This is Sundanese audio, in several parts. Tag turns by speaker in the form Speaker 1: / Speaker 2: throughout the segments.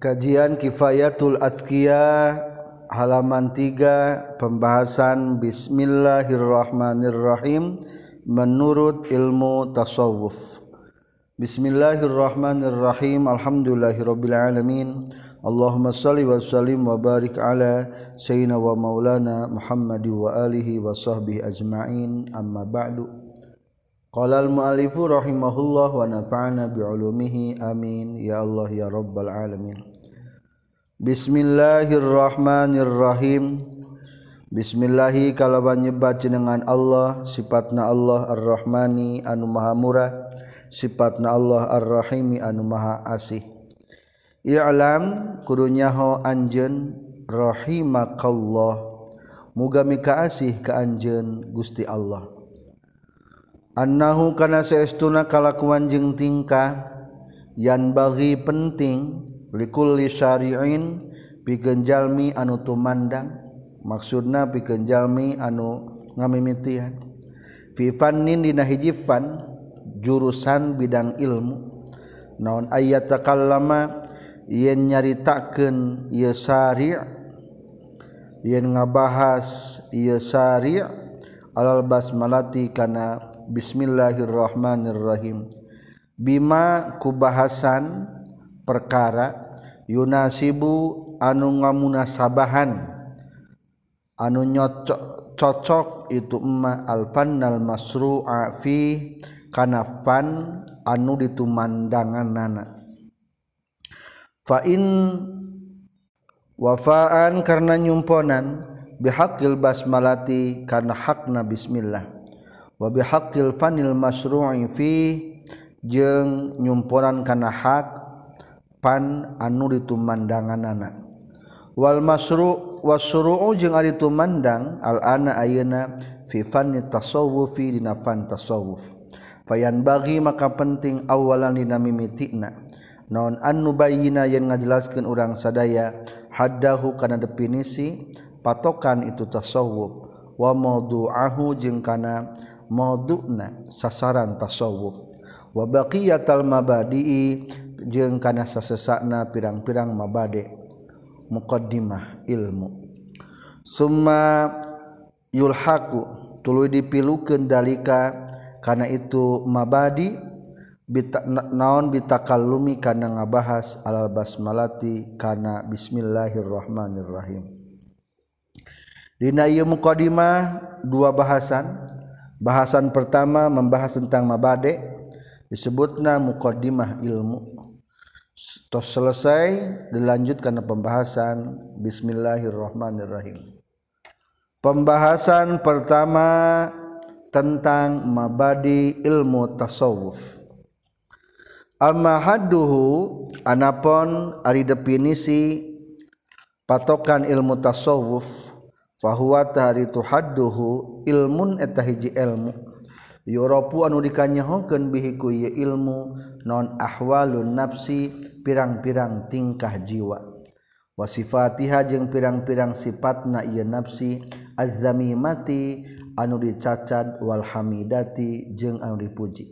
Speaker 1: Kajian Kifayatul Azkiyah halaman 3 pembahasan Bismillahirrahmanirrahim menurut ilmu tasawuf. Bismillahirrahmanirrahim. Alhamdulillahirabbil alamin. Allahumma shalli wa sallim wa barik ala sayyidina wa maulana Muhammad wa alihi wa sahbihi ajma'in. Amma ba'du. Qala al-mu'allifu rahimahullah wa nafa'ana bi'ulumihi amin ya Allah ya rabbal alamin Bismillahirrahmanirrahim. Bismillahi kalawan nyebat jenengan Allah sifatna Allah ar-Rahmani anu maha murah sifatna Allah ar-Rahimi anu maha asih. I'lam kudunya ho anjeun rahimakallah. Muga mika asih ka anjeun Gusti Allah. Annahu kana saestuna kalakuan jeung tingkah yan bagi penting likulli syariin pikeun jalmi anu tumandang. Maksudna pikeun jalmi anu ngamimitian. Fi fannin dina hiji fan jurusan bidang ilmu. Naon ayat takallama yen nyaritakeun ieu syari' yen ngabahas ieu syari' alal basmalati kana bismillahirrahmanirrahim. Bima kubahasan bahasan perkara Yunasibu anu ngamunasabahan anu nyocok cocok itu emma alfannal masru'a fi kanafan anu ditumandangan nana fa in wafaan karena nyumponan bihaqil basmalati karena hakna bismillah Hakil fanil masru'i fi jeung nyumpuran kana hak pan anu ditumandangan anak Wal masru wasru'u jeung ari tumandang al ana ayeuna fi fanni tasawufi dina fan tasawuf fayan bagi maka penting awalan dina mimitina naon anu bayina yang ngajelaskeun urang sadaya haddahu kana definisi patokan itu tasawuf wa maudu'ahu jeung kana maudu'na sasaran tasawuf wa baqiyatal mabadi'i jeung kana sasesakna pirang-pirang mabade. Muqaddimah ilmu. Summa yulhaku tuluy dipilukeun dalika kana itu mabadi bita, naon bitakallumi kana ngabahas alal basmalati kana bismillahirrahmanirrahim. Dina ieu muqaddimah dua bahasan. Bahasan pertama membahas tentang mabade disebutna muqaddimah ilmu. Toh selesai dilanjut karena pembahasan Bismillahirrahmanirrahim. Pembahasan pertama tentang mabadi ilmu tasawuf. Amma hadduhu anapon ari definisi patokan ilmu tasawuf fahuwa tahari tuhadduhu ilmun etahiji ilmu Yoropu anu dikanyahokeun bihi ku ieu ilmu non ahwalun nafsi pirang-pirang tingkah jiwa. Wa sifatiha jeung pirang-pirang sifatna ieu nafsi azzamimati anu dicacad wal hamidati jeung anu dipuji.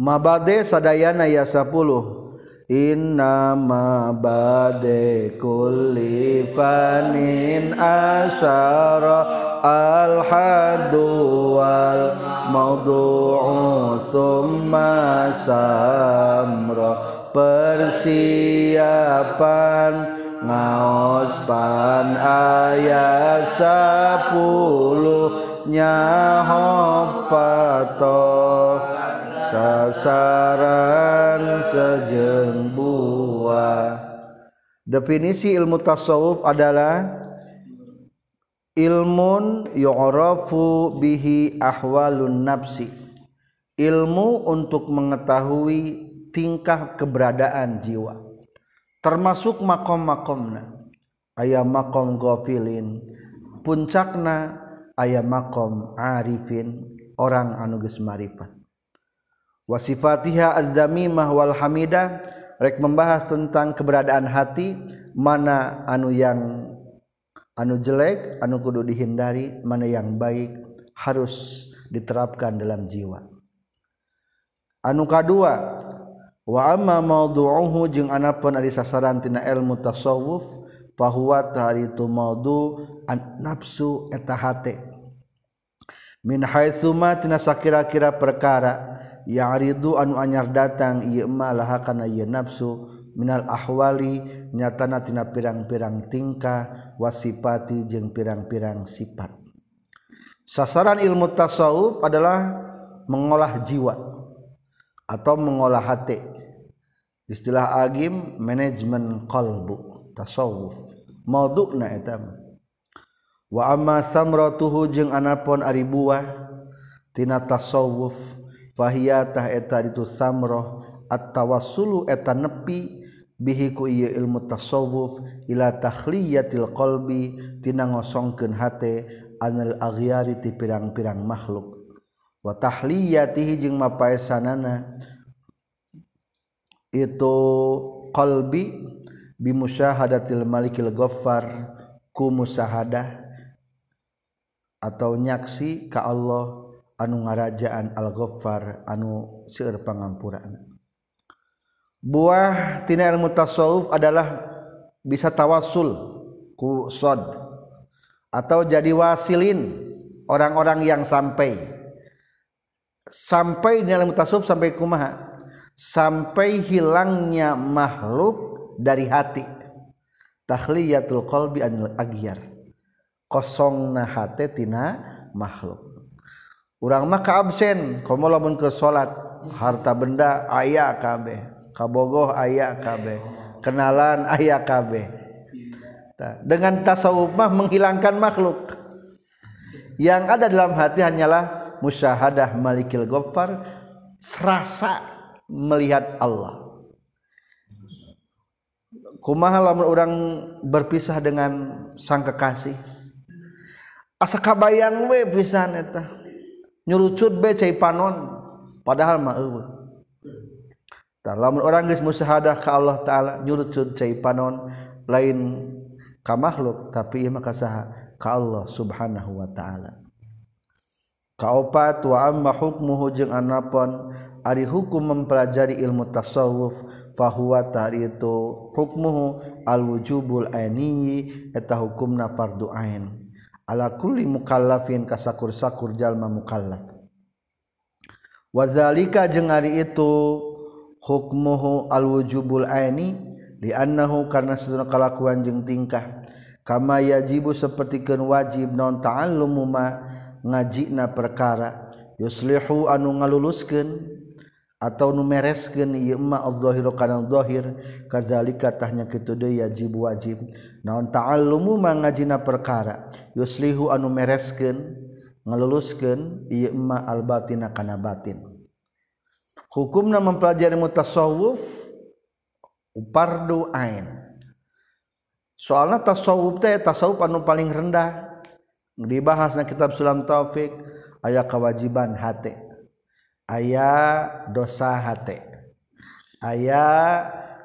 Speaker 1: Mabade sadayana ya 10 Innama bade kulli fanin asyara al-hadu wal maudu'u summa samra. Persiapan ngaos pan ayat sepuluh nyaho patoh sasaran sejeng buah definisi ilmu tasawuf adalah ilmun yu'rafu bihi ahwalun nafsi. Ilmu untuk mengetahui tingkah keberadaan jiwa. Termasuk makom-makomna. Ayam makom gofilin. Puncakna ayam makom arifin. Orang anuges marifat wasifatiha az-zamimah wal hamidah rek membahas tentang keberadaan hati mana anu yang anu jelek anu kudu dihindari mana yang baik harus diterapkan dalam jiwa. Anu kadua wa amma mawdu'uhu jeung anapun ari sasaran tina ilmu tasawuf fahuwa taritu mawdu an nafsu eta hate. min haitsumatina sakira-kira perkara ya'ridu anu anyar datang ieu ma laha kana ieu nafsu minal ahwali nyatana tina pirang-pirang tingkah wasipati jeung pirang-pirang sifat. Sasaran ilmu tasawuf adalah mengolah jiwa atau mengolah hati. Istilah agim manajemen qalbu tasawuf. Maudhu'na eta wa amma samratuhu jeung anapon ari buah tina tasawuf fahiyatah eta itu samrah at-tawassulu eta nepi bihi ku ieu ilmu tasawuf ila takhliyatil qalbi tina ngosongkeun hate anil aghyari ti pirang-pirang makhluk. Wa tahliyatihi jeung mapaesanana itu qalbi bimusyahadatil malikil ghaffar ku musahadah atau nyaksi ka Allah anu ngarajaan al-ghaffar anu seueur pangampurana buah tina ilmu tasawuf adalah bisa tawasul ku sod atau jadi wasilin orang-orang yang sampai. Sampai dalam tasawuf sampai kumaha? Sampai hilangnya makhluk dari hati. Tahliyatul qalbi anil agyar kosongna hati tina makhluk. Urang mah ka absen komo lamun ke salat harta benda aya kabeh kabogoh aya kabeh kenalan aya kabeh. Dengan tasawuf mah menghilangkan makhluk. Yang ada dalam hati hanyalah musyahadah malikil ghaffar serasa melihat Allah. Kumaha lamun orang berpisah dengan sang kekasih asa kabayang we pisan eta. Nyurucut be cai panon padahal mah eueuh. Lamun orang geus musyahadah ka Allah taala nyurucut cai panon lain ka makhluk tapi ieu mah kasaha ka Allah subhanahu wa taala. Kaopat wa amma hukmuhu jeung anapon ari hukum mempelajari ilmu tasawuf fahuwa tari itu hukmuhu al wujubul aini eta hukumna fardu ain. ala kulli mukallafin kasakur-sakur jalma mukallaf wa wazalika jeung ari itu hukmuhu al wujubul aini liannahu karna seduna kalakuan jeung tingkah. Kama yajibu sapertikeun wajib non ta'allumu ma ngajina perkara. Yuslihu anu ngaluluskeun atau numereskeun ieu ma adh-dhahiru kana dhahir kadzalika tahnya kitu deui yajib wajib. naon ta'allumu mangajina perkara? Yuslihu anu mereskeun ngaluluskeun ieu emma albatina kana batin. Hukumna mempelajari mutasawuf upardu ain. Soalna tasawuf teh tasawuf anu paling rendah. Dibahas na kitab sulam taufik aya kewajiban hate. Aya dosa hate. Aya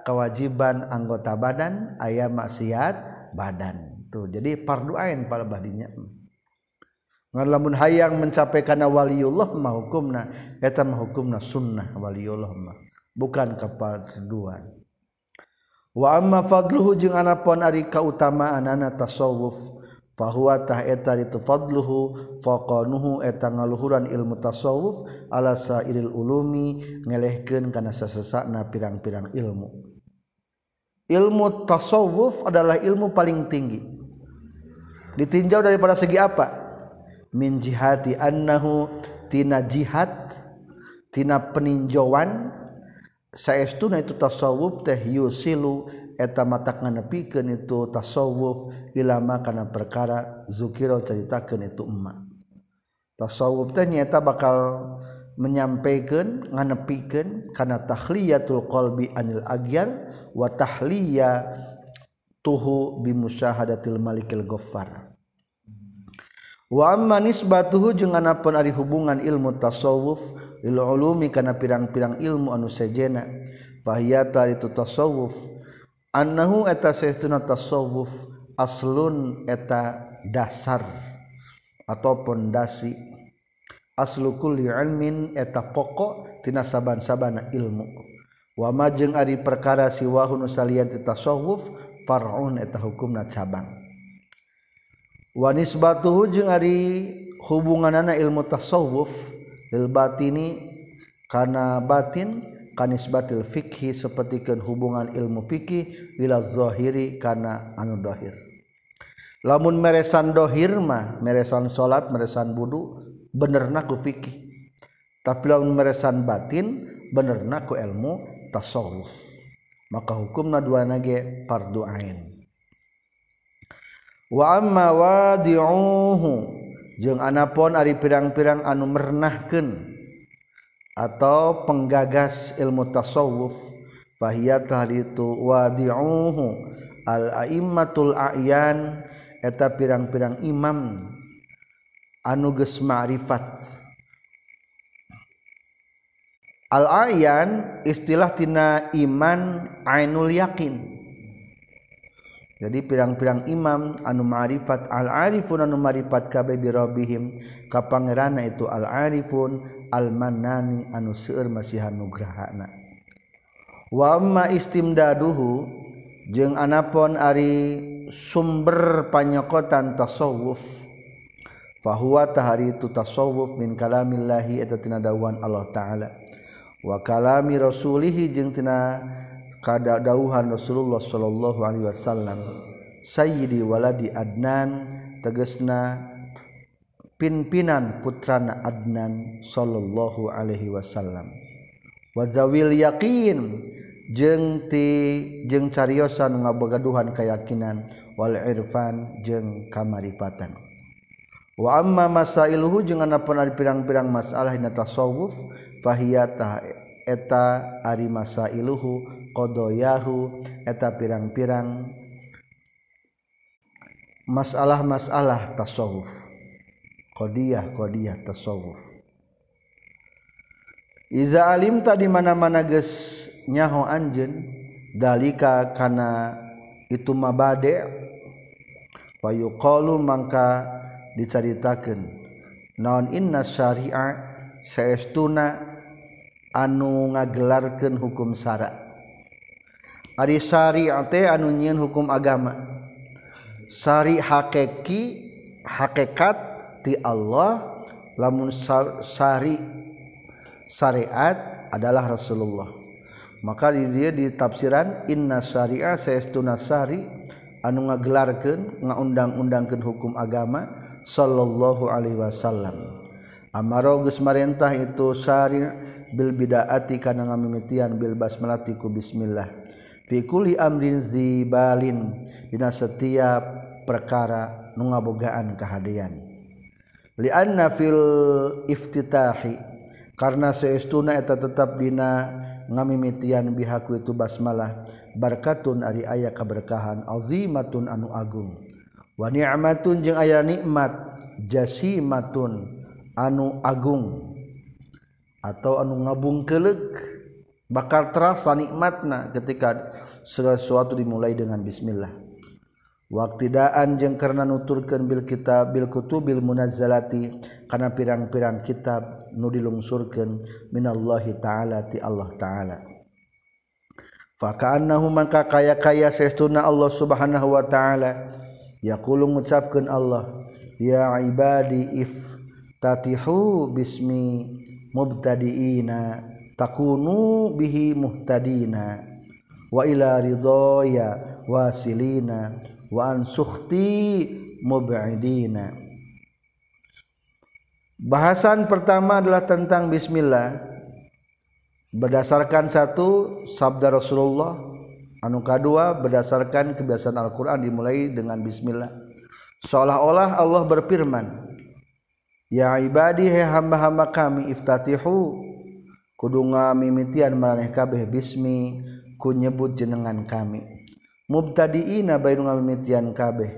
Speaker 1: kewajiban anggota badan aya maksiat badan. Tuh jadi parduain pada badinya. Ngan lamun hayang mencapai kana waliullah mah hukumna eta mah hukumna sunnah waliullah mah bukan keparduan. Wa amma fadluhu jeung anapon ari kautamaan anana tasawuf fahuwa tah eta itu fadluhu faqanuhu eta ngaluhuran ilmu tasawuf ala sairil ulumi ngelehkeun kana sasesakna pirang-pirang ilmu. ilmu tasawuf adalah ilmu paling tinggi. Ditinjau daripada segi apa? Min jihati annahu tina jihad tina peninjauan. Saestuna itu tasawuf teh yusilu eta mata nganepikeun itu tasawuf ilama kana perkara zukira caritakeun itu emma. Tasawuf teh nyaeta bakal menyampaikan nganepikan karena tahliyatul qalbi anil agyar wa tahliya tuhu bimusyahadatil malikil ghaffar. Wa amma nisbatuhu jeung anapun ari hubungan ilmu tasawuf il ulumi kana pirang-pirang ilmu anu sejena fahiyata itu tasawuf. Annahu eta saestuna tasawuf aslun eta dasar atau pondasi aslu kulli ilmin eta pokok tina saban-sabana ilmu wamajeng ari perkara siwahun salian tasawuf far'un eta hukumna cabang wanis batuhu jeung ari hubunganana ilmu tasawuf lil batini kana batin kanis batil fikhi sapertikeun hubungan ilmu fikih ila zahiri kana anu dohir. Lamun meresan dohir mah meresan salat meresan wudu benerna ku fikih. Tapi lamun meresan batin benerna ku ilmu tasawuf. Maka hukumna dua nage fardu ain. Wa amma wadi'uhu jeung anapon ari pirang-pirang anu mernahkeun atau penggagas ilmu tasawuf fahiya tahlitu wadi'uhu al-a'immatul a'yan eta pirang-pirang imam. anuges ma'rifat. Al-ayan istilah tina iman ainul yakin. Jadi pirang-pirang imam anu ma'rifat al-arifun anu ma'rifat kabeh bi rabbihim. Ka pangeranna itu al-arifun al-mannani anu seueur masihan nugrahana. Wa amma istimdaduhu jeung anapon ari sumber panyokotan tasawuf. fahuwa tahari itu tasawuf min kalamillahi eta tina dawuhan Allah taala. Wa kalami rasulihi jeung tina kada dawuhan Rasulullah sallallahu alaihi wasallam. Sayyidi waladi adnan tegesna pimpinan putrana adnan sallallahu alaihi wasallam. Wa zawil yaqin jeung ti jeung cariosan ngabogaduhan kayakinan wal irfan jeung kamaripatan. Wa amma masailuhu jeung anapun pirang-pirang masalah hina tasawuf fahiyata eta ari masailuhu qadoyahu eta pirang-pirang masalah-masalah tasawuf. Qadiyah qadiyah tasawuf. Iza alim di mana-mana geus nyaho anjeun dalika kana itu mabade wa mangka dicaritakan non inna syariah saestuna anu ngagelarkan hukum sara. Ari syariate anu nyieun hukum agama. Sari hakeki hakekat ti Allah lamun sari syariat adalah Rasulullah. Maka di dia ditafsiran inna syariah saestuna syari' anu ngagelarkan ngaundang-undangkan hukum agama Shallallahu Alaihi Wasallam. Amaro Gusmarintah itu syari Bil bidaati karena ngamimitian Bil basmalatiku bismillah. Fi kulli amrin zibalin. Dina setiap perkara nu ngabogaan kehadian Lianna fil iftitahi. Karena seistuna eta tetap dina ngamimitian bihaku itu basmalah. barkatun ari aya keberkahan azimatun anu agung. Wa ni'matun jeung aya nikmat jasimatun anu agung. Atau anu ngabung kelek bakal terasa nikmatna ketika segala sesuatu dimulai dengan bismillah. Waktidaan jeung karena nuturkeun bil kitab bil kutubil munazzalati kana pirang-pirang kitab nu dilungsurkeun minallahi taala ti Allah taala. fakaannahu maka kaya-kaya saestuna Allah Subhanahu wa taala. Yaqulu ngucapkeun Allah ya ibadi if tatihu bismi mubtadiina takunu bihi muhtadina wa ila ridaya wasilina wa an sukhti mub'idina. Bahasan pertama adalah tentang bismillah. Berdasarkan satu sabda Rasulullah anu kedua berdasarkan kebiasaan Al-Qur'an dimulai dengan bismillah. Seolah-olah Allah berfirman ya ibadi he hamba-hamba kami iftatihu. Kudu ngamimitian maraneh kabeh bismi ku nyebut jenengan kami. Mubtadiina bainu ngamimitian kabeh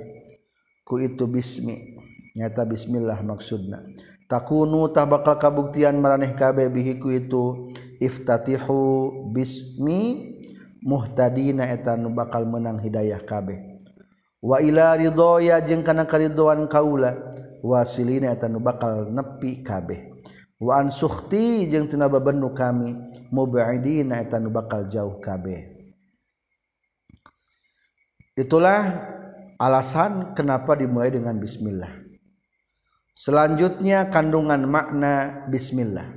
Speaker 1: ku itu bismi. Nyata bismillah maksudna takunu tah bakal kabuktian maraneh kabeh bihiku itu. Iftatihu bismi muhtadina eta nu bakal menang hidayah kabeh. Wa ila ridhoya jeung kana karidhoan kaula wasilina eta nu bakal nepi kabeh. Wa an sukhti jeung tina babendu kami mubidina eta nu bakal jauh kabeh. Itulah alasan kenapa dimulai dengan bismillah. selanjutnya kandungan makna bismillah.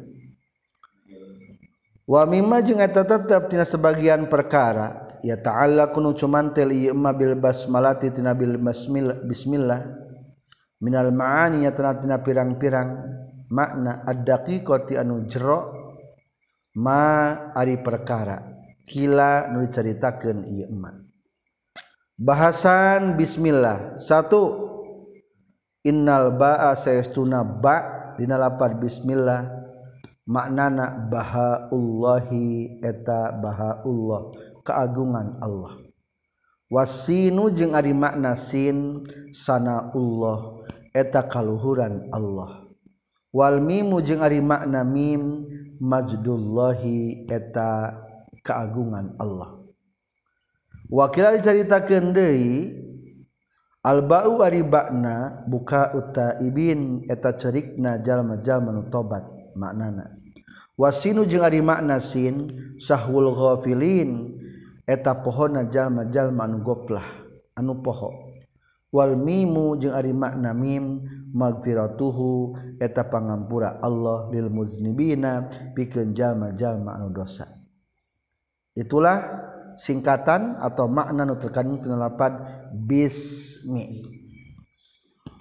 Speaker 1: Wa mimma jeung eta tetep tina sebagian perkara ya ta'ala kunu cumantel ieu ma bil basmalati tina bil bismillah bismillah. Minal ma'ani ya tina pirang-pirang makna ad-daqiqati anu jero ma ari perkara kila nu diceritakeun ieu ma bahasan bismillah. Satu innal ba'a sayastuna ba dina lapad bismillah. Maknana bahaullahi eta bahaullah keagungan Allah. Wasinu jeung ari makna sin sanaullah eta kaluhuran Allah. Wal mimu jeung ari makna mim majdullahi eta keagungan Allah. Wakil diceritakeun deui Albau ari bakna buka uta ibin eta cerikna jalma-jalma nu tobat maknana. Wasinu jeung ari makna sin sahwul ghafilin eta pohona jalma-jalma anu goflah anu poho. Wal mimu jeung ari makna mim magfiratuhu eta pangampura Allah lil muznibina pikeun jalma-jalma anu dosa. Itulah singkatan atau makna nu terkandung tina lapad bismi.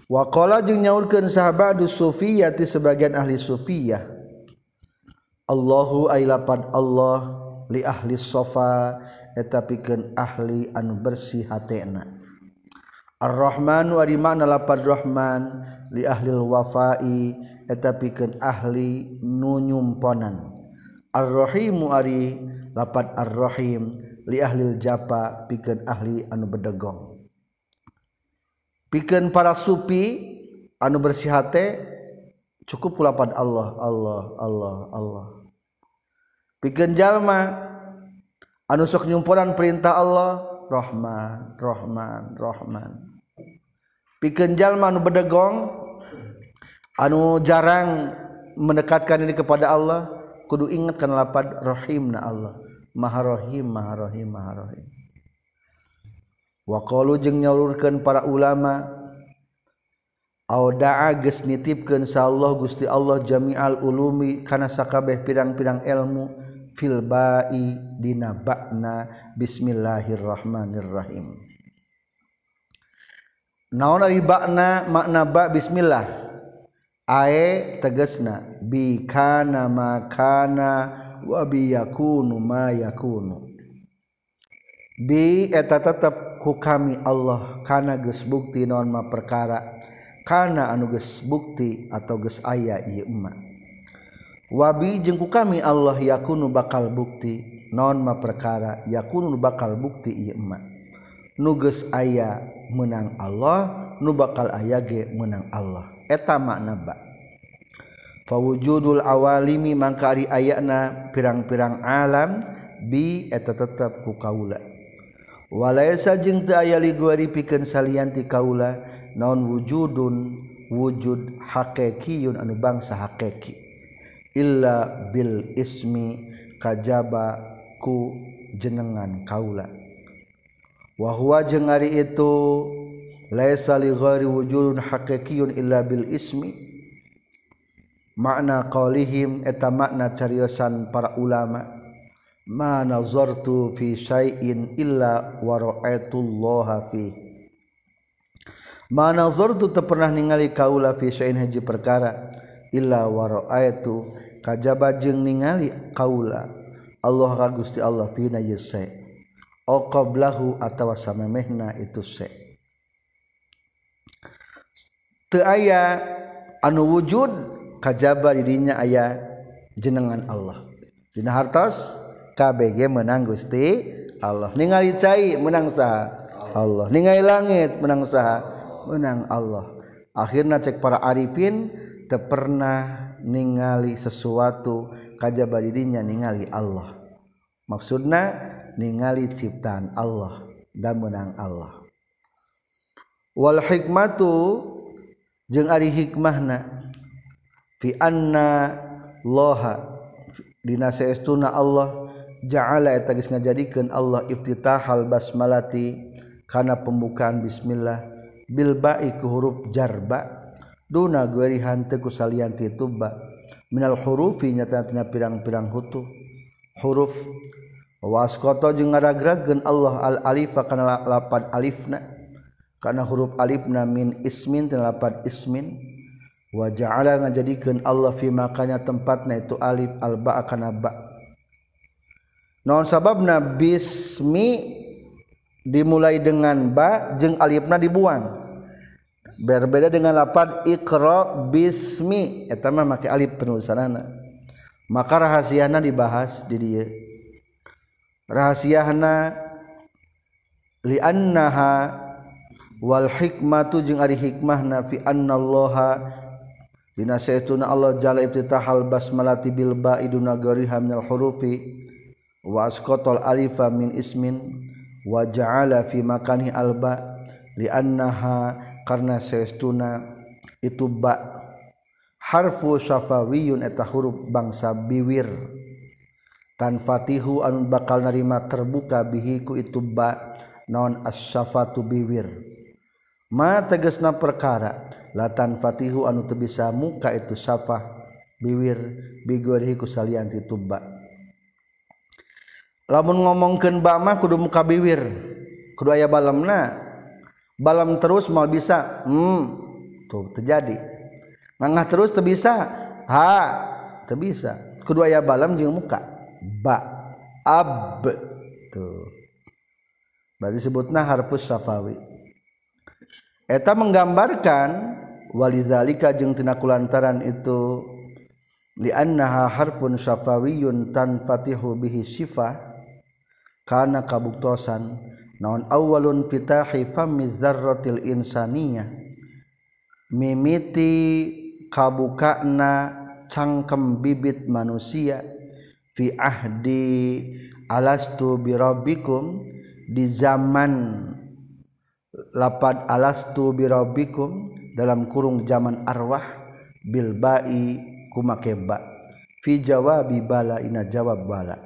Speaker 1: Waqala jeung nyaurkeun sahabat sufiyati sebagian ahli sufiyah Allahu ay lapad Allah li ahli sofa eta pikeun ahli anu bersih hatena. Ar-Rahman wa makna lapad Rahman li ahli wafai eta pikeun ahli nu nyumponan. Ar-Rahimu ari lapad Ar-Rahim li ahlil japa pikeun ahli anu bedegong. Pikeun para supi anu bersih hate cukup kulapan Allah Allah Allah Allah. Pikeun jalma anu sok nyumpuran perintah Allah Rahman Rahman Rahman. Pikeun jalma anu bedegong anu jarang mendekatkan ini kepada Allah kudu ingat kana lapad rahimna Allah. maharohim maharohim maharohim. Waqalu jeung nyaurkeun para ulama Audaa geus nitipkeun sa Allah Gusti Allah jami'al ulumi kana sakabeh pirang-pirang ilmu fil ba'i dina ba'na bismillahirrahmanirrahim. Naon ari ba'na makna ba bismillah? ae tegesna bi kana makana wabi yakunu ma yakunu bi eta tetep ku kami Allah kana geus bukti naon ma perkara kana anu geus bukti atau geus aya ieu emma wabi jeung ku kami Allah yakunu bakal bukti naon ma perkara yakunu bakal bukti ieu emma nu geus aya menang Allah nu bakal aya ge menang Allah. eta makna ba. Fawujudul awalimi mangka ari ayana pirang-pirang alam bi eta tetap ku kaula. Walaysa jeung teu aya liguari pikeun salian ti kaula naon wujudun wujud hakekiyun anu bangsa hakeki illa bil ismi kajaba ku jenengan kaula. Wa huwa jeung ari itu laisa li ghairi wujudun haqiqiyun illa bil ismi. Makna qaulihim eta makna cariosan para ulama. Ma nazartu fi syai'in illa wa ra'aitullaha fi. Ma nazartu teu pernah ningali kaula fi syai'in haji perkara. Illa wa ra'aitu kajaba jeung ningali kaula. Allah ka Gusti Allah fina yasai o qablahu atawa samemehna itu syai' aya anu wujud kajaba dirinya aya jenengan Allah. Dina hartos KBG menang Gusti Allah. Ningali cai menang saha? Allah. Ningali langit menang saha? Menang Allah. Akhirnya cek para arifin teu pernah ningali sesuatu kajaba dirinya ningali Allah. Maksudna ningali ciptaan Allah dan menang Allah. Wal hikmatu jeung ari hikmahna fi anna loha dina saestuna Allah ja'ala eta geus ngajadikeun Allah iftitahal basmalati kana pembukaan bismillah bil ba'i ku huruf jarba duna guerihan teu ku salian ti tubba minal hurufi nyata pirang-pirang hutu. Huruf waskoto jeung ngaragrageun Allah al alifa kana lapan alifna. Kana huruf alifna min ismin tina lapan ismin wa ja'ala ngajadikeun Allah fi makanya tempatna itu alif al ba kana ba. Naon sababna? Bismi dimulai dengan ba jeng alifna dibuang. Berbeda dengan lapad ikra bismi. Eta mah make alif penulisanana. Maka rahasiana dibahas di dia. Rahasiana li annaha wal hikmatu jeung ari hikmah nafi annallaha. Dina saytuna Allah jalla ibtitahal basmalati bil ba'iduna gariha minal hurufi. Wa asqatal alifa min ismin. Wa ja'ala fi makani alba li'annaha karna saytuna itu ba. Harfu syafawiyun eta huruf bangsa biwir. Tan fatihu anu bakal narima terbuka bihiku itu ba. Non as-syafatu biwir. Ma tegasna perkara latan fatihu anu teu bisa muka itu syafah biwir bigorihi ku salian itu ba lamun ngomongkeun bama kudu muka bibir kudu aya balamna balam terus mal bisa hmm tuh terjadi ngangah terus teu bisa ha teu bisa. Kudu aya balam jeung muka ba ab tuh. Berarti sebutna harfus safawi eta menggambarkan walizalika jeung tina kulantaran itu li'annaha harfun syafawiyun tanfatihu bihi sifah kana kabuktosan naon awalun fitahi fami zarratil insaniyah mimiti kabukana cangkem bibit manusia fi ahdi alastu birabbikum di zaman lapad alastu birabbikum dalam kurung zaman arwah bil ba'i kumakeba fi jawabi bala ina jawab bala.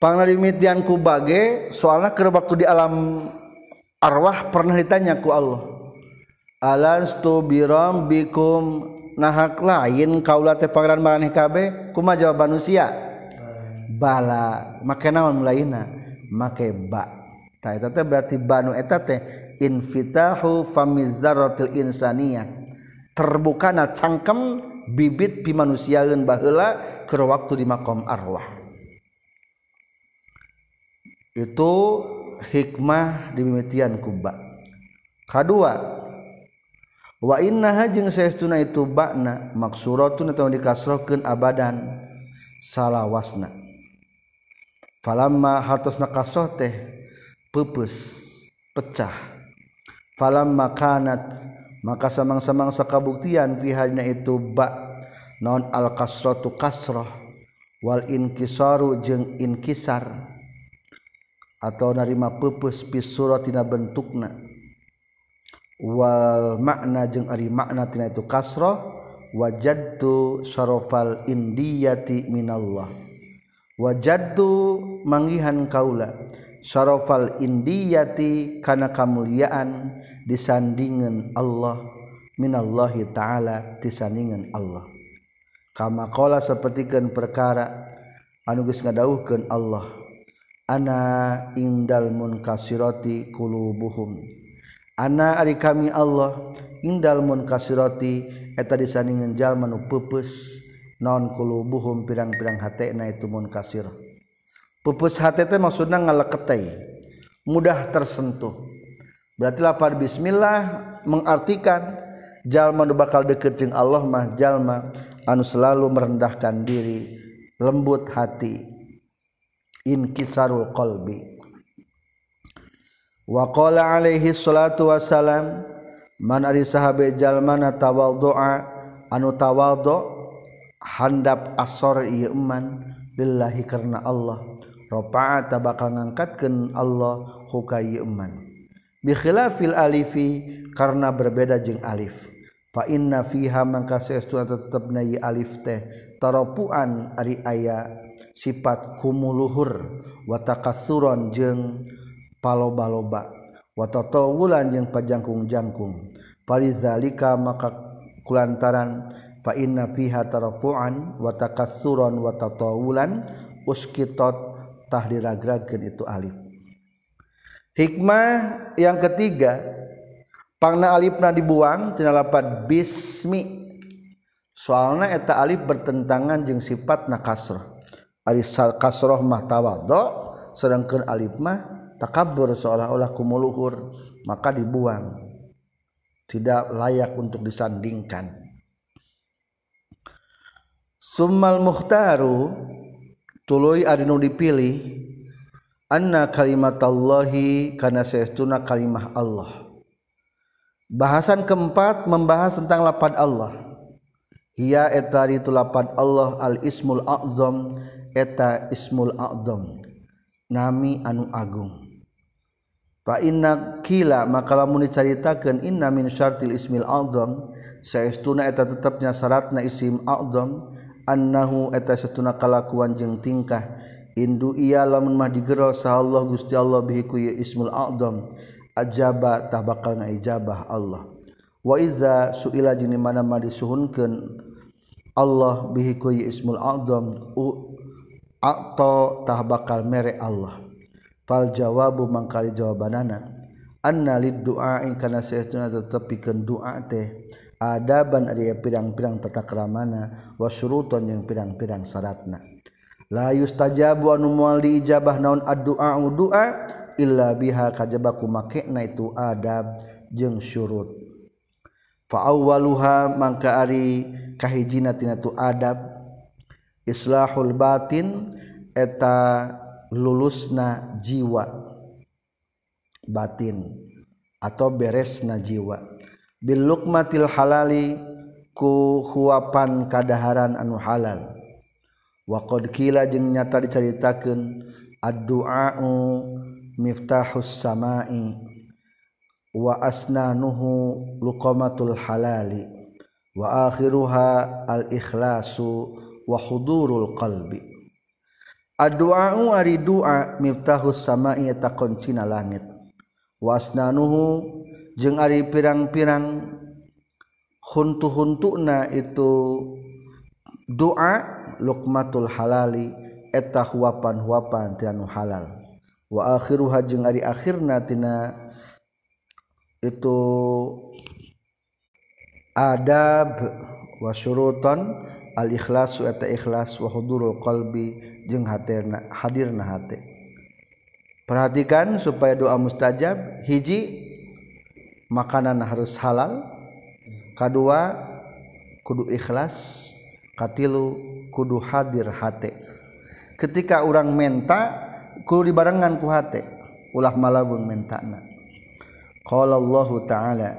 Speaker 1: Panglimitianku bage soalnya ke waktu di alam arwah pernah ditanyaku Allah Alastu biram bikum nahak lain kaulah teh pangeran maraneh kabeh kuma jawab manusia. Bala make naon mulaina make ba Tah eta teh berarti banu eta teh infitahu famizaratil insaniyah. Terbukana cangkem bibit pi manusiaeun baheula keur waktu di makom arwah. Itu hikmah dimimitian mimitian. Kedua, wa innaha jeung saestuna itu bakna maksuratun atawa dikasrohkeun abadan salawasna. Falamma hartosna kasroh teh pupus pecah. Falamma kanat maka samang-samang sakabuktian fi itu ba non al kasratu kasroh wal inkisaru jeung inkisar atau narima pepes pisura tina bentukna. Wal makna jeung ari makna tina itu kasrah wajadtu syarafal indiyati minallah. Wajadtu manggihan kaula syarafal indiyati kana kamuliaan disandingan Allah minallahi ta'ala disandingan Allah. Kama qala sapertikeun perkara anu geus ngadawuhkeun Allah ana indal munkasirati qulubuhum. Ana ari kami Allah indal munkasirati eta disandingan jalma nu peupeus naon qulubuhum pirang-pirang hatena itu munkasirah peupeus hate teh maksudna ngaleketei mudah tersentuh. Berarti lapar bismillah mengartikan jalma nu bakal deket jeung Allah mah jalma anu selalu merendahkan diri lembut hati. Inkisarul qalbi. Wa qala alaihi salatu wassalam man ari sahabe jalmana tawaddu'a anu tawaddu handap asor ieu iman lillahi karena Allah rafa'a bakal ngangkatkeun Allah hukai iman bikhilafil alifi karena berbeda jeung alif. Fa inna fiha mangka saestuna tetepna ieu alif teh tarapuan ari aya sifat kumuluhur wa takassuron jeung paloba-loba wa tatawulan jeung pajangkung-jangkung. Falizalika maka kulantaran fa inna fiha tarafuan wa takassuron wa tatawulan uskitot tah diragragkeun itu alif. Hikmah yang ketiga pangna alifna dibuang tina lapad bismi. Soalna eta alif bertentangan jeung sifat nakasrah ari kasrah mah tawadhu sedangkan alif mah takabur seolah-olah kumuluhur maka dibuang. Tidak layak untuk disandingkan. Summal muhtaru tuluy anu dipilih anna kalimatallahi kana saestuna kalimah Allah. Bahasan keempat membahas tentang lapad Allah. Hiya eta itu lapad Allah al ismul azam eta ismul azam nami anu agung. Fa inna kila maka lamun dicaritakeun inna min syartil ismil azam saestuna eta tetepnya syaratna isim azam annahu eta satuna kalakuan jeung tingkah. Indu iya lamun mah digero sa Allah Gusti Allah bihi ku ismul azam. Ajaba tah bakal ngaijabah Allah. Wa iza suila jeung mana mah disuhunkeun Allah bihi ku ismul a'dham aqta tah bakal mere Allah. Fal jawabu mangkali jawabanana anna lid du'a kana sayatuna tetepikeun doa teh. adaban ari pirang-pirang tata kramana wa wasruton yang pirang-pirang syaratna la yustajabu anu moal diijabah naon addu'a du'a illa biha kajabaku makna itu adab jeung syurut. Fa awwaluha mangka ari kahijina tina tu adab. Islahul batin eta lulusna jiwa. Batin atau beresna jiwa. Bil lukmatil halali ku huapan kadaharan anu halal. Wa qad kila jeung nyata dicaritakeun addu'a'u miftahus samai wa asnanuhu luqamatul halali wa akhiruha al ikhlasu wa hudurul qalbi. Addu'a'u ari du'a miftahus samai eta kuncina langit wa asnanuhu jeung ari pirang-pirang huntu-huntuna itu doa luqmatul halali eta huapan-huapan tianu halal. Wa akhiruha jeung ari akhirna tina itu adab wa syurutan al ikhlas wa ta ikhlas wa hudurul qalbi jeung hadirna hate. Perhatikan supaya doa mustajab hiji makanan harus halal. Kedua kudu ikhlas. Katilu kudu hadir hate. Ketika orang menta kudu dibarengan ku hate. Ulah malabung mentana. Qala Allah taala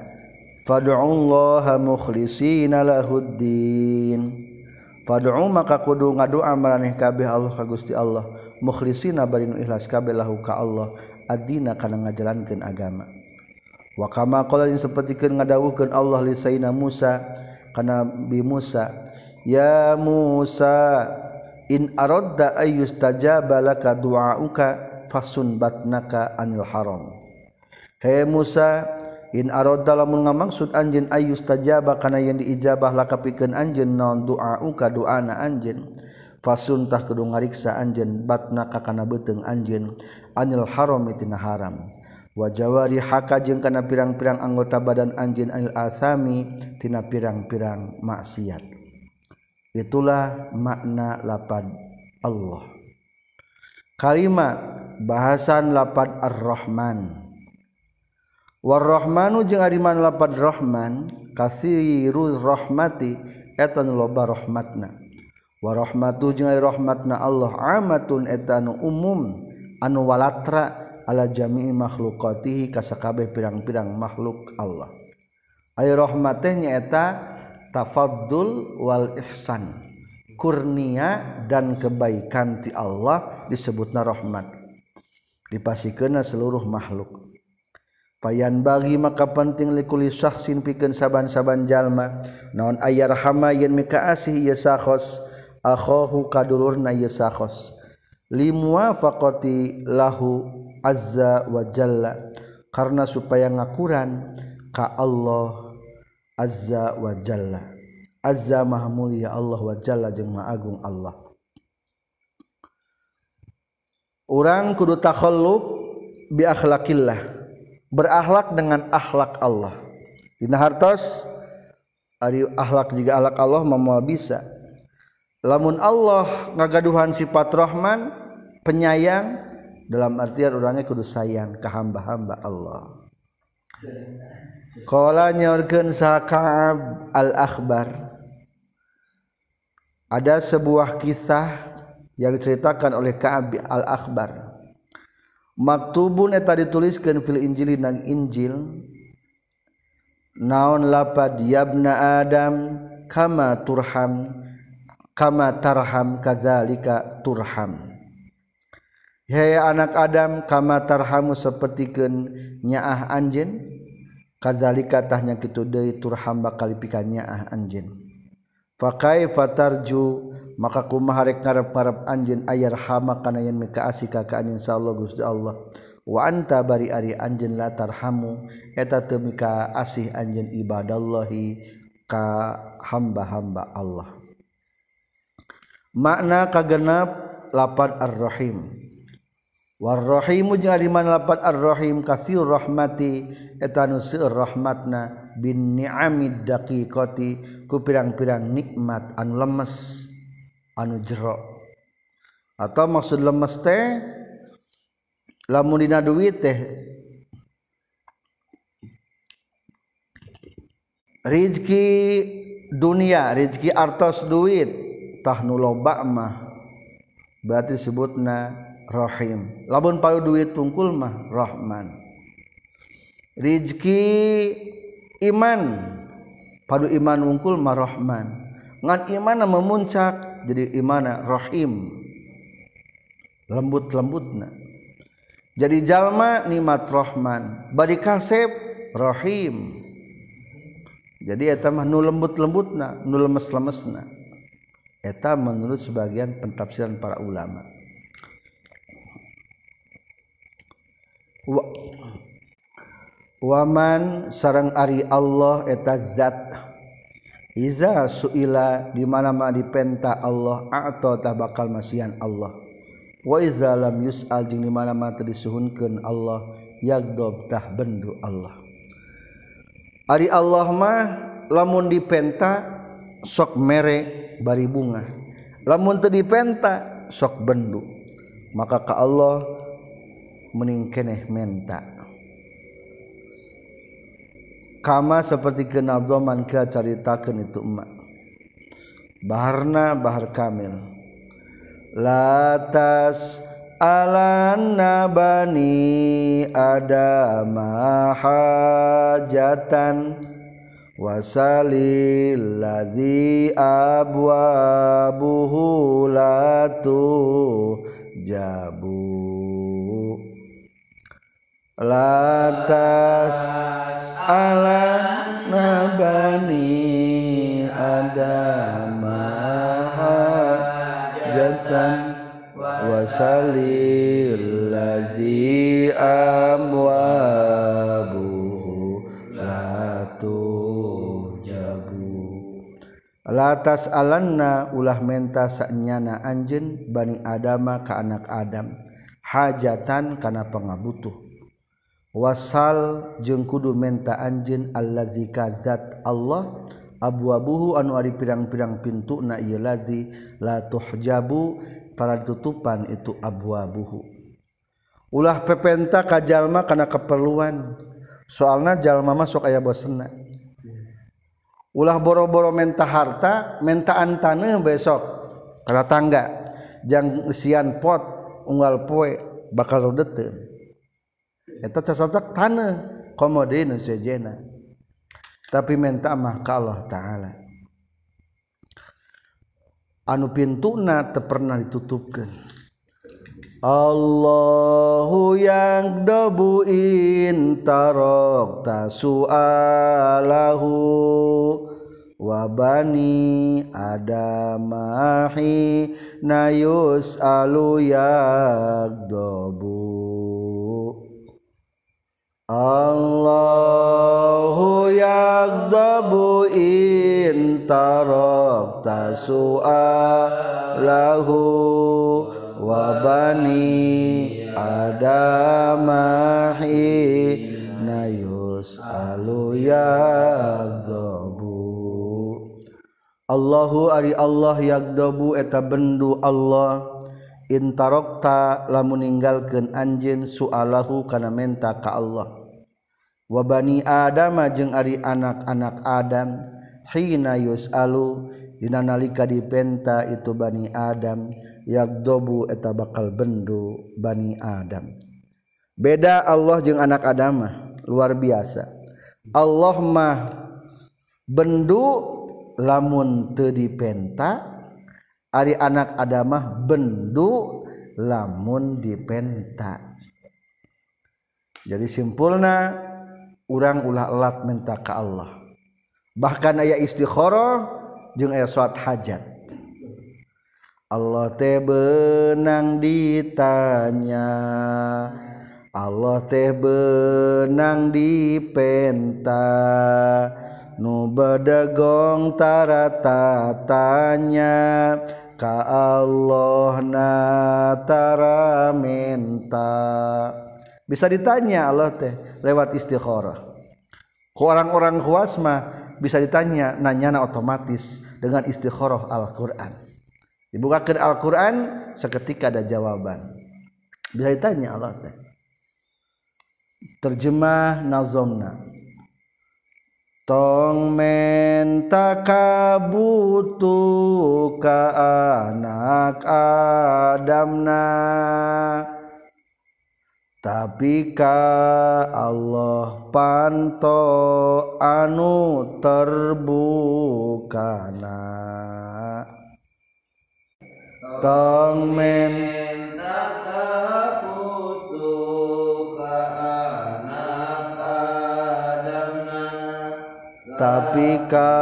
Speaker 1: fad'u Allah mukhlishina lahuddin. Fad'u maka kudu ngadoa maraneh kabeh Allah ka Gusti Allah. Mukhlisina bari ikhlas kabeh lahu ka Allah. Adina kana ngajalankeun agama. wakama sepertikan ngadawuhkan Allah lisaina Musa karena bi Musa ya Musa in aradda ayus tajabalaka du'auka fasun batnaka anil haram. Hei Musa in aradda lamun ngamaksud anjeun ayus tajaba kana yang diijabah laka pikeun anjeun naon du'auka doana anjeun fasuntah kudu ngariksa anjeun batnaka kana beteng anjeun anil haram itina haram. wajawari haka jeung kana pirang-pirang anggota badan anjin anil asami tina pirang-pirang maksiat. Itulah makna lapad Allah. Kalimat bahasan lapad ar-rahman. Warrahmanu jeung ariman lapad rahman kasirur rahmati etan loba rahmatna. Warahmatu jeung rahmatna Allah amatun etanu umum anu walatra. ala jami'i makhluqatihi kasakabeh pirang-pirang makhluk Allah. Ay rahmat teh nyaeta tafaddul wal ihsan kurnia dan kebaikan ti Allah disebutna rahmat. Dipasikeuna seluruh makhluk. Payan bagi maka penting likuli syahsin pikeun saban-saban jalma. Naon ayarhama yen mika asih yasahos akhahu kadulurna ieu yasahos limuwafaqati lahu azza wa jalla. Karena supaya ngakuran ka Allah azza wa jalla. Azza maha mulia Allah wa jalla jeung maha agung Allah. Orang kudu takhalluq bi akhlaqillah berakhlak dengan akhlak Allah. Dina hartos ari akhlak juga akhlak Allah mamual bisa. Lamun Allah ngagaduhan sifat Rahman penyayang dalam artian orangnya kudu sayang ke hamba-hamba Allah. Qala nyorkeun Ka'ab al-Akhbar. Ada sebuah kisah yang diceritakan oleh Ka'ab al-Akhbar. Maktubun eta dituliskeun fil Injil nang Injil. Naon lapad yabna Adam kama turham kama tarham kadzalika turham Hei anak Adam kama tarhamu seperti nyaah anjen Kazali katanya kitu dari turham bakal pikeun nyaah anjen Fakai fatarju maka kumaha rek ngarep-ngarep ayar hama kana yen mika asih kakak anjen Allah Gusti Allah. Wa anta bari ari anjen la tarhamu eta teu mika asih anjen ibadallahi ka hamba-hamba Allah. Makna kagenap lapan ar-rahim. warrohimu jariman lapat ar-rahim kasir rahmati etanu seur rahmatna bin ni'amid daqiqati ku pirang-pirang nikmat anu lemes anu jero. Atau maksud lemes teh lamun dina duit teh rizki dunia rizki artos duit tahnu loba mah berarti sebutna rohim labun palu duit tungkul mah Rahman. Rizki iman. Padu iman wungkul mah Rahman. Ngan iman memuncak jadi imana rohim lembut lembutna jadi jalma nikmat Rahman. Badi kasep rohim jadi eta mah nu lembut lembutna nu lemes lemesna eta menurut sebagian pentafsiran para ulama Waman sarang Ari Allah eta zat. Iza suila dimana-mana dipenta Allah atau tak bakal masihan Allah. Walam yus'al dimana-mata disuhunkan Allah yagdob bendu Allah. Ari Allah mah lamun dipenta sok mere bari bunga. Lamun dipenta sok bendu. Maka ke Allah meningkeneh menta. Kama seperti kenal zaman kira caritakan itu emak baharna bahar kamil. Latas alanna bani adama hajatan wasalil ladzi abwabuhu latu jabu latas ala nabani adama jatan wasalil lazi amwabu latu jabu latas alanna ulah menta saknyana anjeun bani adama ka anak adam hajatan kana pangabutuh wasal jeung kudu menta anjeun allazikazat Allah abu-abuhu anu ari pirang-pirang pintu na ieu ladzi la tuhjabu tara ditutupan itu abu-abuhu. Ulah pepenta ka jalma kana keperluan soalna jalma mah sok aya bosenna. Ulah boro-boro menta harta mentaan taneuh besok kana tangga jang sian pot unggal poe bakal rodete eta cacacak tanah komodinu sejena tapi minta mah ka Allah taala. Anu pintuna teu pernah ditutupkeun. Allahu yang dabu intarok tasu'alahu wabani adamahi nayus alu yagdobu Allahu yagdabu in tarok tasu'a lahu wa bani adamahi nayus yus'alu yagdabu Allahu ari Allah yagdabu eta bendu Allah. intarokta lamun ninggalkeun anjeun sualahu kana menta ka Allah. Wabani adam jeung ari anak-anak Adam hina yus'alu dina nalika dipenta itu bani Adam yagdobu eta bakal bendu bani Adam. Beda Allah jeung anak Adam mah luar biasa. Allah mah bendu lamun teu dipenta Ari anak Adamah bendu lamun dipenta. Jadi simpulna urang ulah elat minta ke Allah. Bahkan aya istikharah jeung aya salat hajat. Allah teh benang ditanya. Allah teh benang dipenta. nubadagongtaratanya ka Allah natara minta. Bisa ditanya Allah teh lewat istikharah. Ke orang-orang khuasma bisa ditanya nanyana otomatis dengan istikharah Al-Qur'an. Dibukakan Al-Qur'an seketika ada jawaban. Bisa ditanya Allah teh. Terjemah nazomna. Tong menta kabutu ka anak adamna. Tapi ka Allah panto anu terbukana. Tong tapi ka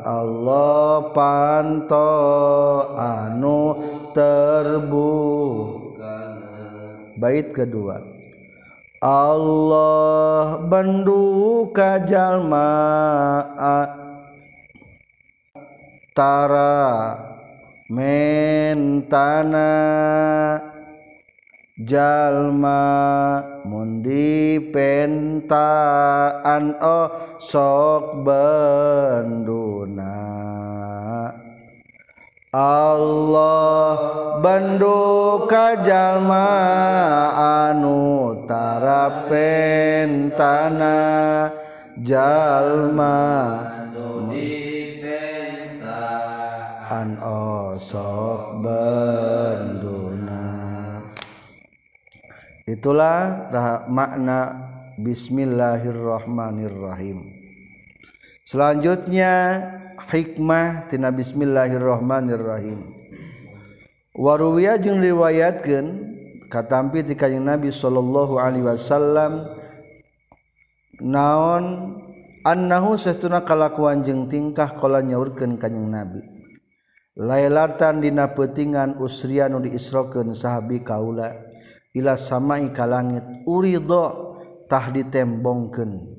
Speaker 1: Allah panto anu terbuka. Bait kedua. Allah bendu kajalma tara mentana. Jalma mundi pentaan oh sok benduna Allah bendu kajalma anu tara pentana. Jalma an osok benduna itulah makna Bismillahirrohmanirrohim selanjutnya hikmah tina Bismillahirrohmanirrohim waruwiya jeung riwayatkeun katampi ti kanjeng Nabi sallallahu alaihi wasallam naon annahu sesuna kalakuan jeung tingkah kala nyaurkeun kanjeng Nabi. Lailatan dina peutingan usrianu diisrokeun sahabi kaula. ila samai ka langit uridotah ditembongken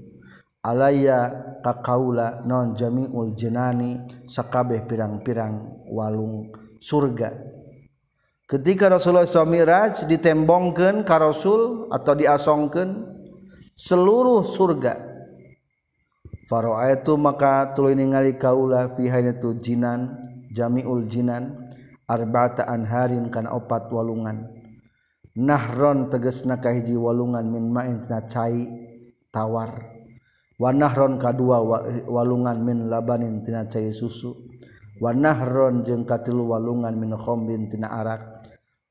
Speaker 1: alaya kakaula non jamiul jenani sakabeh pirang-pirang walung surga. Ketika Rasulullah SAW Miraj ditembongkan ka Rasul atau diasongkan seluruh surga. Faro'a itu maka tuluy ningali kaula fi haynatu jinan jamiul jinan arba'ata anharin kana opat walungan. nahron teges nakahiji walungan min main tina cai tawar. Wa nahron kadua walungan min labanin tina cai susu. Wa nahron jeung katilu walungan min khomrin tina arak.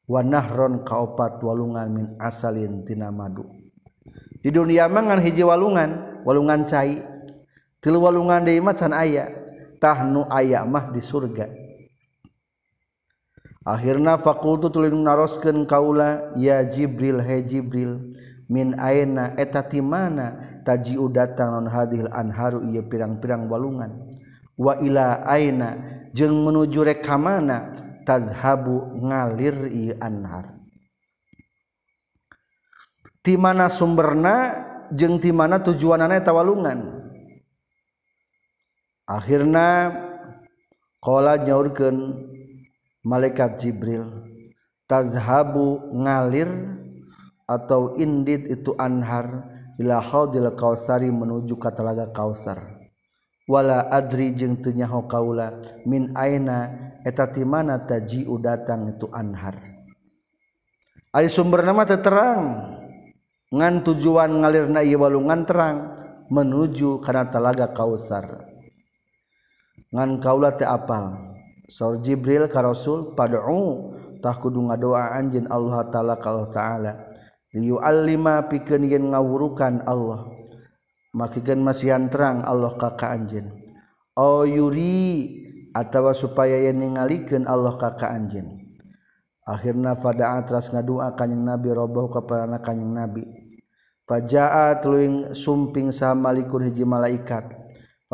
Speaker 1: Wa nahron kaopat walungan min asalin tina madu. Di dunia mangan hiji walungan walungan cai. Tilu walungan deui macan aya. Tahnu aya mah di surga. akhirnya fakultu tuling naroskeun kaula ya Jibril he Jibril min aina eta ti mana tajiu datang non hadil anharu ieu pirang-pirang walungan? Wa ila aina jeung menuju rek ka mana tazhabu ngalir ieu anhar. Ti mana sumberna jeung ti mana tujuanana eta walungan? Akhirna qala nyaurkeun malaikat Jibril tazhabu ngalir atau indit itu anhar ila haudil kausari menuju ka telaga kausar. Wala adri jeung teu nyaho kaula min aina eta ti mana tajiu datang itu anhar. Ari sumber nama terang. Ngan tujuan ngalirna ieu walungan terang menuju kana telaga kausar. Ngan kaula teu apal Saur Jibril ka Rasul pad'u tah kudu ngadoa anjeun Allah taala ka Allah taala. Liu alima pikeun yen ngawurukan Allah. Makikeun masihan terang Allah ka ka anjeun. O yuri atawa supaya yen ningalikeun Allah ka ka anjeun. Akhirna fada'a teras ngadua kanjing Nabi robbahu kaparana kanjing Nabi. Fajaa tuluing sumping sama malikun hiji malaikat.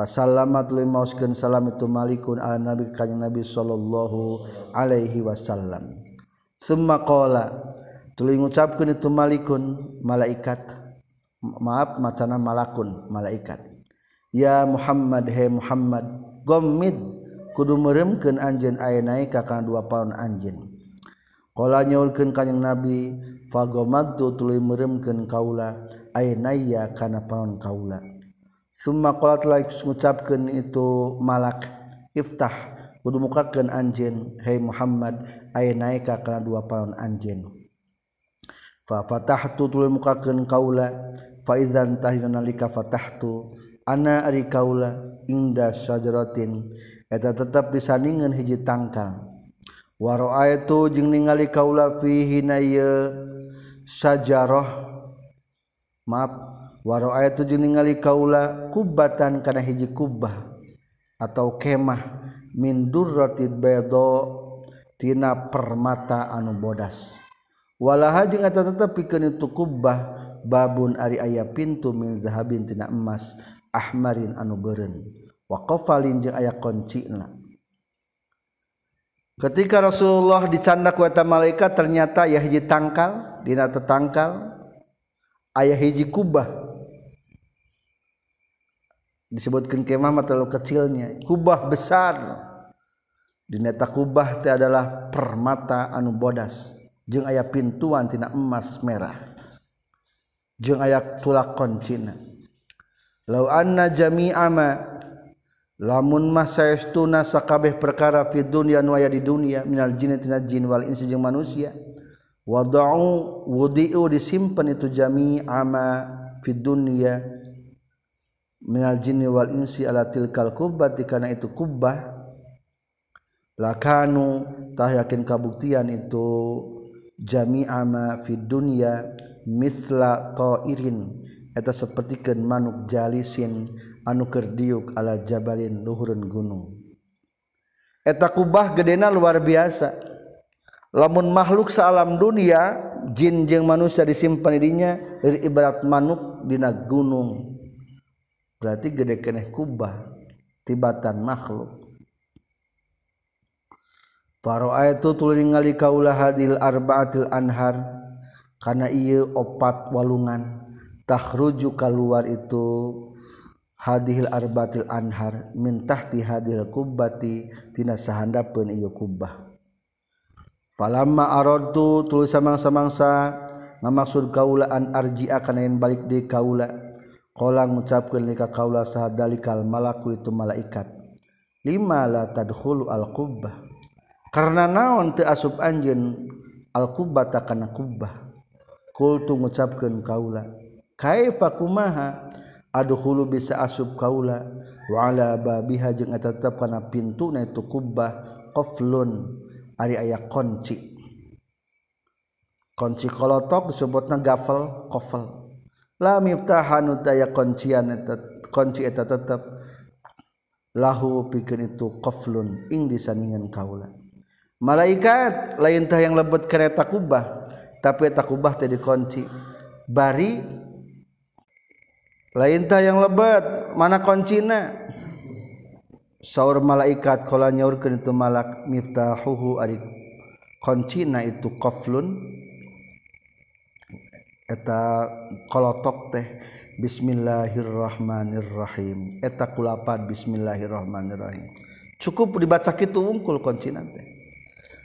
Speaker 1: Salamat mauskeun salam itu malikun ala nabi kanjing nabi sallallahu alaihi wasallam. Summa qala tuluy ngucapkeun itu malikun malaikat. Maaf macana malakun malaikat. Ya Muhammad he Muhammad gomid kudu meremkeun anjeun naik ka kana dua paun anjeun. Qala nyaulkeun kanjing nabi fagomadtu tuluy meremkeun kaula aya naya kana paun kaula Suma qolat laik ngucapkeun itu malak. Iftah kudu mukakeun anjeun hai Muhammad aya naik ka kana dua palon anjeun. Fa fatahtu tul mukakeun kaula. Fa idzan tahina fatahtu ana ari kaula inda syajaratin. Eta tetep disandingan hiji tangkal. Waro itu jeung ningali kaula fihi na sajarah maaf. Waro aya tuju ningali kaula kubatan kana hiji kubah atau kemah min durratid baydo tina permata anu bodas. Walaha jeung eta tetep pikeun itu kubah babun ari aya pintu min zahabin tina emas ahmarin anu beureun wa qafalin jeung aya ketika Rasulullah dicandak ku eta malaikat ternyata aya hiji tangkal dina tetangkal aya hiji kubah disebutkan kemah terlalu kecilnya. Kubah besar. Dineta kubah itu adalah permata anu bodas. Jeung aya pintuan tina emas merah. Jeung aya tulak koncina. Lau anna jami'a ma lamun mah saestuna sakabeh perkara fi dunya nu aya di dunya minal jinni tina jin wal insi jeung manusia. Wada'u wudi'u disimpan itu jami'a ma fi dunya minal jinni wal insi ala tilkal kubbat dikana itu kubbah lakanu tah yakin kabuktian itu jami'a ma fid dunya misla ta'irin eta sapertikeun manuk jalisin anu keur diuk ala jabalin luhureun gunung. Eta kubah gedena luar biasa. Lamun makhluk sa alam dunia jin jeung manusia disimpan dirinya dari ibarat manuk dina gunung. Berarti gede keneh kubah tibatan makhluk. Faro itu tuling ngali kaulah hadil arbaatil anhar karena iya opat walungan. Tahruju keluar itu hadil arbaatil anhar min tahti hadil kubati tina sahandapeun kubah Falamma aradtu tulis samang-samangsa ngamaksud kaula an arji'a kana balik di kaula mengucapkan nikah kaula saat dalikal malaku itu malaikat. 5 tadhulu al-qubah karena naon teu asup anjeun al-qubah takana kubah kultu ngucapkeun kaula kaifa kumaha? Adkhulu bisa asup kaula wa ala babiha jeung eta tetep kana pintuna itu kubah qaflun ari aya kunci. Kunci kolotok disebutna gafel qafal miftahan daya kuncian kunci eta tetap lahu pikir itu qaflun ing disandingan kaula. Malaikat laintah yang lebut kereta kubah tapi tak kubah tadi dikunci. Bari laintah yang lebat mana kuncina? Saur malaikat kala nyaurkeun itu malak miftahuhu ari kuncina itu qaflun eta kolotok teh Bismillahirrahmanirrahim. Eta kulapan Bismillahirrahmanirrahim. Cukup dibaca itu ungkul koncinan teh.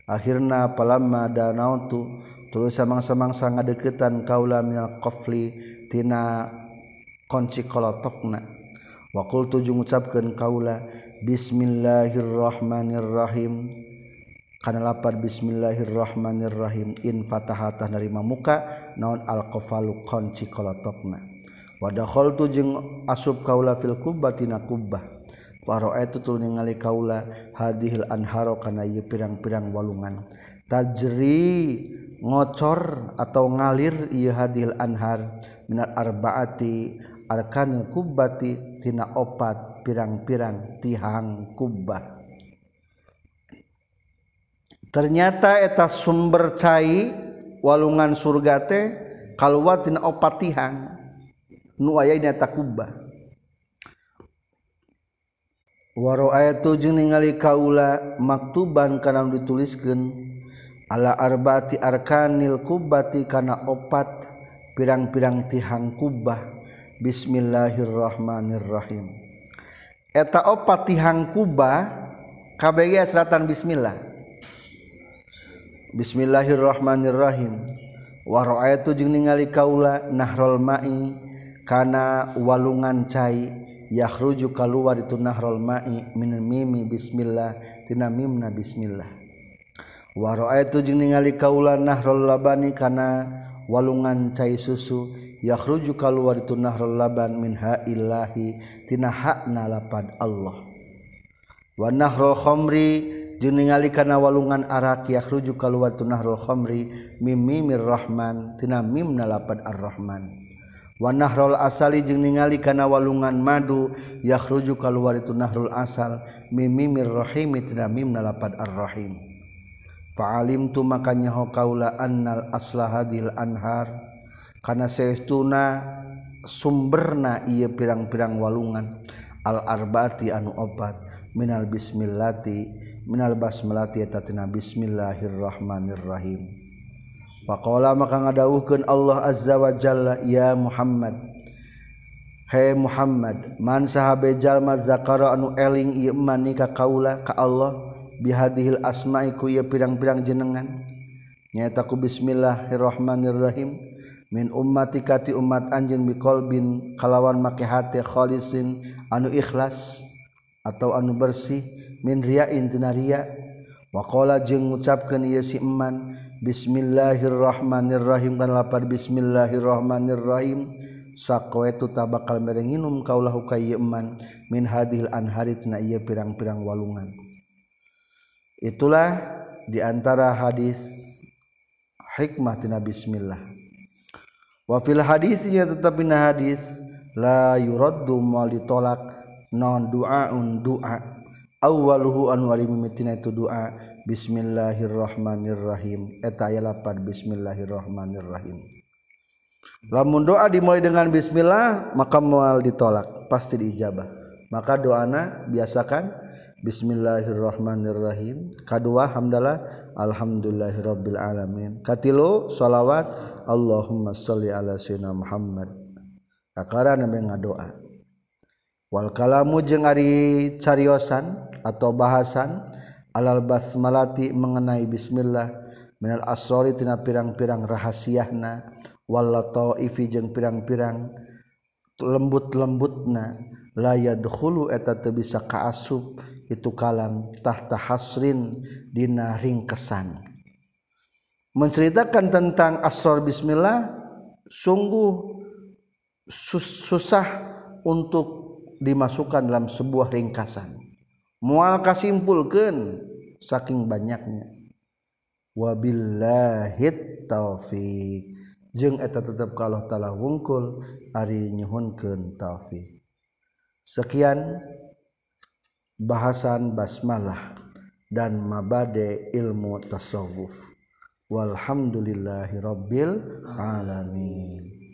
Speaker 1: Akhirnya palama danau tu tulis samang-samangsa ngadeketan kaula minal qafli tina kunci kolotokna. Wakul tu ngucapkeun kaula bismillahirrahmanirrahim. Kana lapar bismillahirrahmanirrahim. In fatahatah narima muka naon al qafalu kunci kolotokna wa dakhaltu jeung asub kaula fil kubbatina kubbah. Itu ningali kaula hadihil anharo kana ieu pirang-pirang walungan. Tajri ngocor atau ngalir ieu hadil anhar. Minat arbaati arkanil kubbati tina opat pirang-pirang tihang kubbah ternyata eta sumber cai walungan surga teh kaluar tina opatihan. Nu aya dina takuba waro ayatu jeung ningali kaula maktuban kana dituliskeun. Ala arbaati arkanil kubati kana opat pirang-pirang tihang kubah. Bismillahirrahmanirrahim. Eta opat tihang kubah KBG seratan bismillah. Bismillahirrahmanirrahim. Waroa itu jeung ningali kaula nahrul mai kana walungan cai yakhruju kaluar itu nahrul mai min mimi bismillah tina mimna bismillah. Wa itu jeung ningali kaula nahrul labani kana walungan cai susu yakhruju kaluar itu nahrul laban min ha'illahi tina hakna lapad Allah. Wa nahrul khamri jeung ningali kana walungan arak yakhruju kaluar tunahrul khamri mim mimir rahman tina mimna lapad ar-rahman. Wanahrol asali jeung ningali kana walungan madu yakhruju kaluar itu nahrul asal mimimir rahimi tina mim lapad ar-rahim. Fa'alim tu makanya ho kaula annal aslahadil anhar kana saestuna sumberna ieu pirang-pirang walungan al arbati anu opat minal bismillati minal basmalati eta tina bismillahirrahmanirrahim. Faqala maka ngadawuhkeun Allah azza wa jalla ya Muhammad Hai Muhammad man sahabe jalma zakara anu eling ieu man ka kaula ka Allah bihadihil asma'i ku ieu pirang-pirang jenengan? Nyaeta ku bismillahirrahmanirrahim min ummati kati umat anjeun biqalbin kalawan make hate khalisin anu ikhlas atau anu bersih min riyain tina riya. Wa qala jeung ngucapkeun ieu si eman Bismillahirrahmanirrahim. Kan lapar Bismillahirrahmanirrahim. Sakko itu tak bakal merenginum kaulahu kayman min hadil anharit na iya pirang-pirang walungan. Itulah di antara hadis hikmah tina bismillah. Wa fil hadisnya tetap na hadis la yuraddu mal ditolak non du'aun du'a awwaluhu anu ari mimitina itu doa. Bismillahirrahmanirrahim. Eta aya lapan bismillahirrahmanirrahim. Lamun doa dimulai dengan bismillah maka moal ditolak. Pasti diijabah. Maka doana biasakan bismillahirrahmanirrahim. Kadua hamdalah alhamdulillahirabbil alamin katilu salawat Allahumma shalli ala sayyidina Muhammad. Kakara nabi ngadoa wal kalamu jeung ari cariosan atau bahasan alal basmalati mengenai bismillah minal asrori tina pirang-pirang rahasiahna wal lataifi jeung pirang-pirang lembut-lembutna la yadkhulu eta teu bisa kaasup itu kalam tahta hasrin dina ringkesan. Menceritakan tentang asror bismillah sungguh susah untuk dimasukkan dalam sebuah ringkasan mual kasimpulkan saking banyaknya. Wabillahi taufik jeung eta tetep kalau taala wungkul ari nyuhunkeun taufik sekian bahasan basmalah dan mabade ilmu tasawuf. Walhamdulillahirabbil alamin.